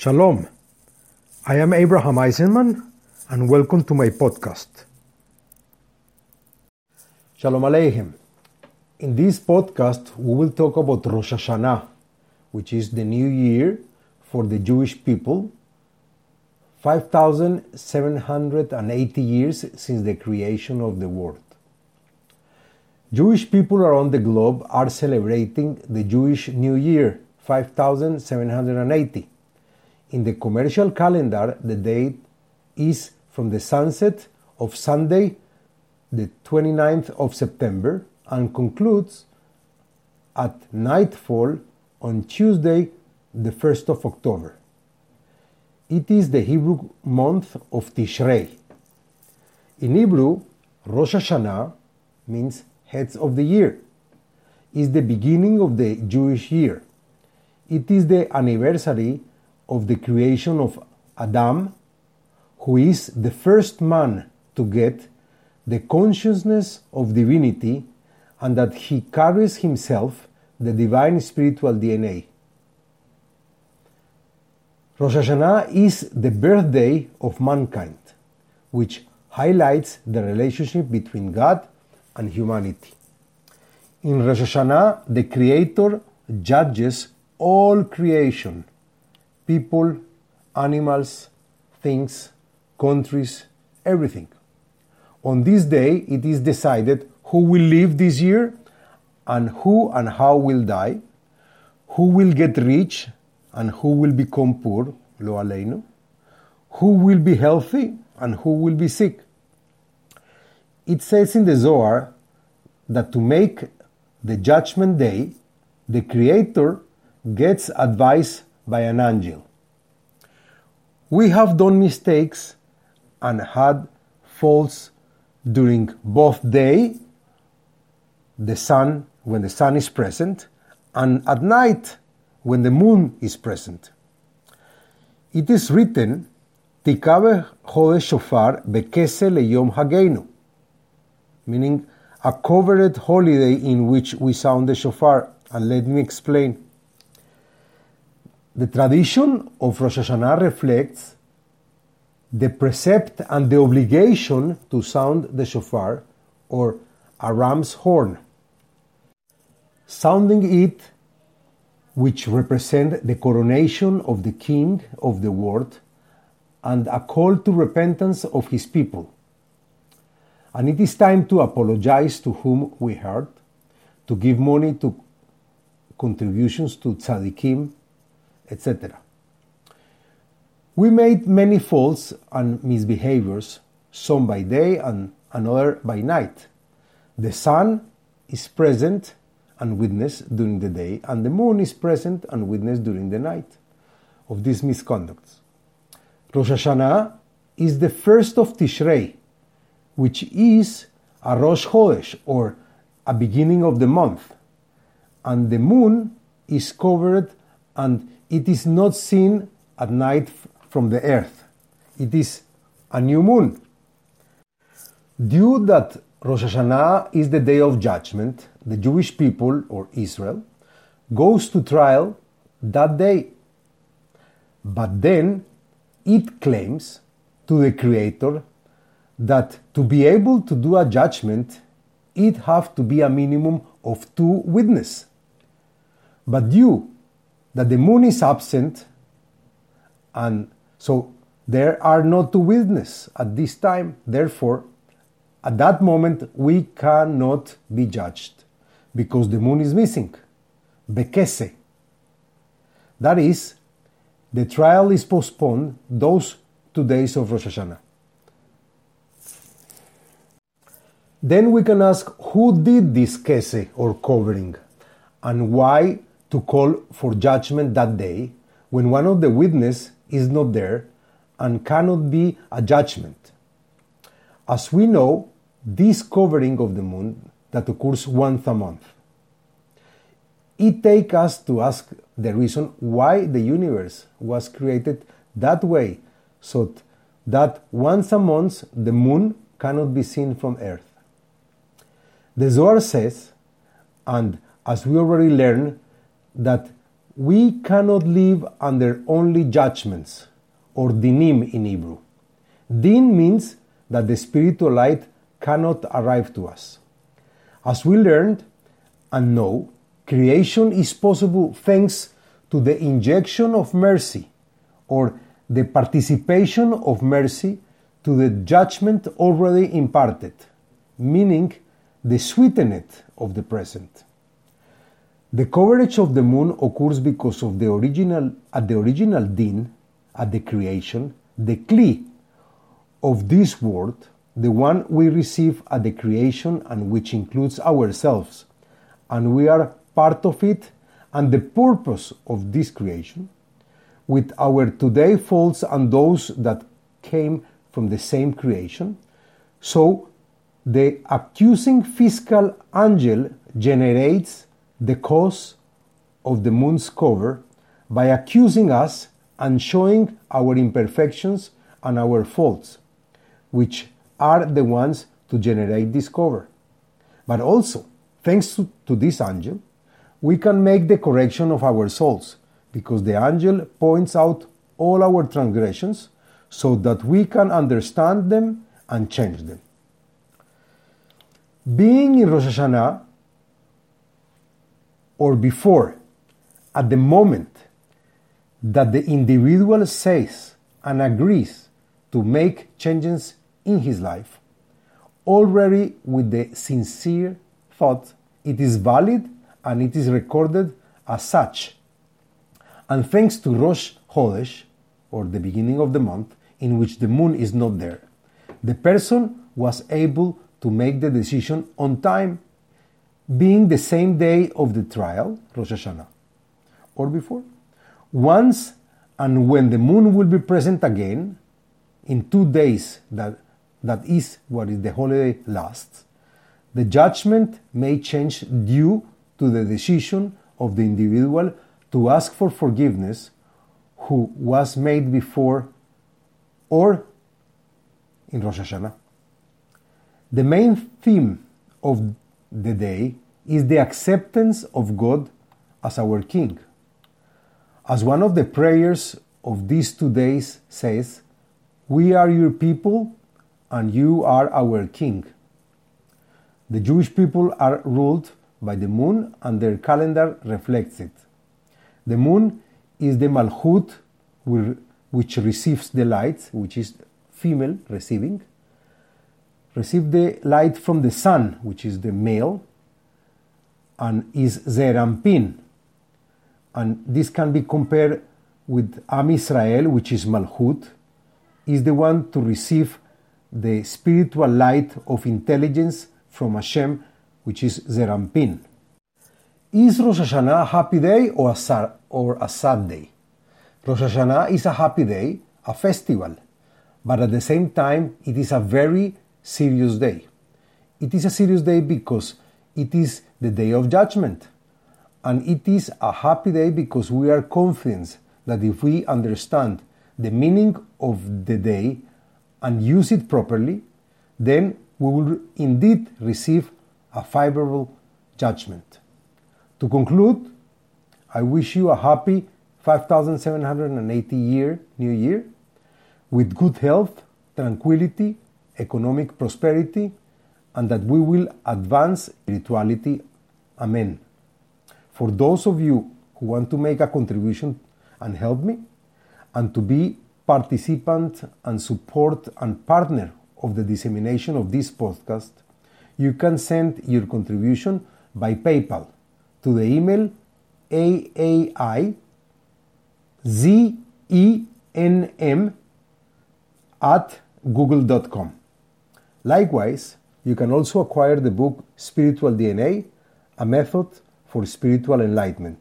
Shalom. I am Abraham Eisenman and welcome to my podcast. Shalom Aleichem. In this podcast, we will talk about Rosh Hashanah, which is the new year for the Jewish people, 5,780 years since the creation of the world. Jewish people around the globe are celebrating the Jewish New Year, 5780 in the commercial calendar, the date is from the sunset of Sunday, the 29th of September, and concludes at nightfall on Tuesday, the 1st of October. It is the Hebrew month of Tishrei. In Hebrew, Rosh Hashanah means heads of the year, is the beginning of the Jewish year. It is the anniversary of the creation of Adam, who is the first man to get the consciousness of divinity and that he carries himself the divine spiritual DNA. Rosh Hashanah is the birthday of mankind, which highlights the relationship between God and humanity. In Rosh Hashanah, the Creator judges all creation people, animals, things, countries, everything. On this day, it is decided who will live this year and who and how will die, who will get rich and who will become poor, lo aleinu, who will be healthy and who will be sick. It says in the Zohar that to make the judgment day, the Creator gets advice by an angel. We have done mistakes and had faults during both day, the sun, when the sun is present, and at night, when the moon is present. It is written, Tikabe Chodesh Shofar Bekese Leyom Hageinu, meaning a covered holiday in which we sound the shofar. And let me explain. The tradition of Rosh Hashanah reflects the precept and the obligation to sound the shofar or a ram's horn. Sounding it, which represent the coronation of the king of the world and a call to repentance of his people. And it is time to apologize to whom we hurt, to give money to contributions to tzaddikim, etc. We made many faults and misbehaviors, some by day and another by night. The sun is present and witness during the day, and the moon is present and witness during the night of these misconducts. Rosh Hashanah is the first of Tishrei, which is a Rosh Chodesh or a beginning of the month, and the moon is covered and it is not seen at night from the earth. It is a new moon. Due that Rosh Hashanah is the day of judgment, the Jewish people, or Israel, goes to trial that day. But then it claims to the Creator that to be able to do a judgment, it have to be a minimum of two witnesses. But due that the moon is absent, and so there are no two witnesses at this time. Therefore, at that moment, we cannot be judged because the moon is missing. Bekese. That is, the trial is postponed those two days of Rosh Hashanah. Then we can ask who did this kese or covering and why to call for judgment that day when one of the witnesses is not there and cannot be a judgment. As we know, this covering of the moon that occurs once a month. It takes us to ask the reason why the universe was created that way, so that once a month the moon cannot be seen from Earth. The Zohar says, and as we already learned, that we cannot live under only judgments, or dinim in Hebrew. Din means that the spiritual light cannot arrive to us. As we learned and know, creation is possible thanks to the injection of mercy or the participation of mercy to the judgment already imparted, meaning the sweetening of the present. The coverage of the moon occurs because of the original at the original din at the creation, the kli of this world, the one we receive at the creation and which includes ourselves, and we are part of it and the purpose of this creation, with our today faults and those that came from the same creation. So the accusing fiscal angel generates the cause of the moon's cover by accusing us and showing our imperfections and our faults, which are the ones to generate this cover. But also, thanks to, to this angel, we can make the correction of our souls because the angel points out all our transgressions so that we can understand them and change them. Being in Rosh Hashanah or before, at the moment that the individual says and agrees to make changes in his life, already with the sincere thought it is valid and it is recorded as such. And thanks to Rosh Chodesh, or the beginning of the month, in which the moon is not there, the person was able to make the decision on time being the same day of the trial, Rosh Hashanah, or before. Once and when the moon will be present again, in two days that, that is what is the holiday lasts, the judgment may change due to the decision of the individual to ask for forgiveness who was made before or in Rosh Hashanah. The main theme of the day is the acceptance of God as our King. As one of the prayers of these two days says, We are your people and you are our King. The Jewish people are ruled by the moon and their calendar reflects it. The moon is the Malchut which receives the light, which is female receiving, receive the light from the sun, which is the male, and is Zeir Anpin. And this can be compared with Am Israel, which is Malchut, is the one to receive the spiritual light of intelligence from Hashem, which is Zeir Anpin. Is Rosh Hashanah a happy day or a, sad, or a sad day? Rosh Hashanah is a happy day, a festival, but at the same time, it is a very serious day. It is a serious day because it is the day of judgment. And it is a happy day because we are confident that if we understand the meaning of the day and use it properly, then we will indeed receive a favorable judgment. To conclude, I wish you a happy 5780 year, new year, with good health, tranquility, economic prosperity, and that we will advance spirituality. Amen. For those of you who want to make a contribution and help me, and to be participant and support and partner of the dissemination of this podcast, you can send your contribution by PayPal to the email aaizenm at google.com. Likewise, you can also acquire the book Spiritual DNA, a method for spiritual enlightenment.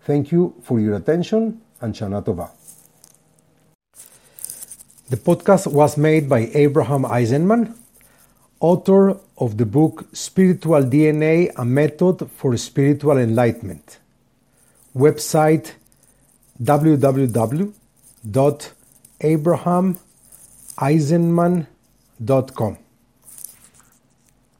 Thank you for your attention and Shana Tova. The podcast was made by Abraham Eisenman, author of the book Spiritual DNA, a method for spiritual enlightenment. Website www.abrahameisenman.com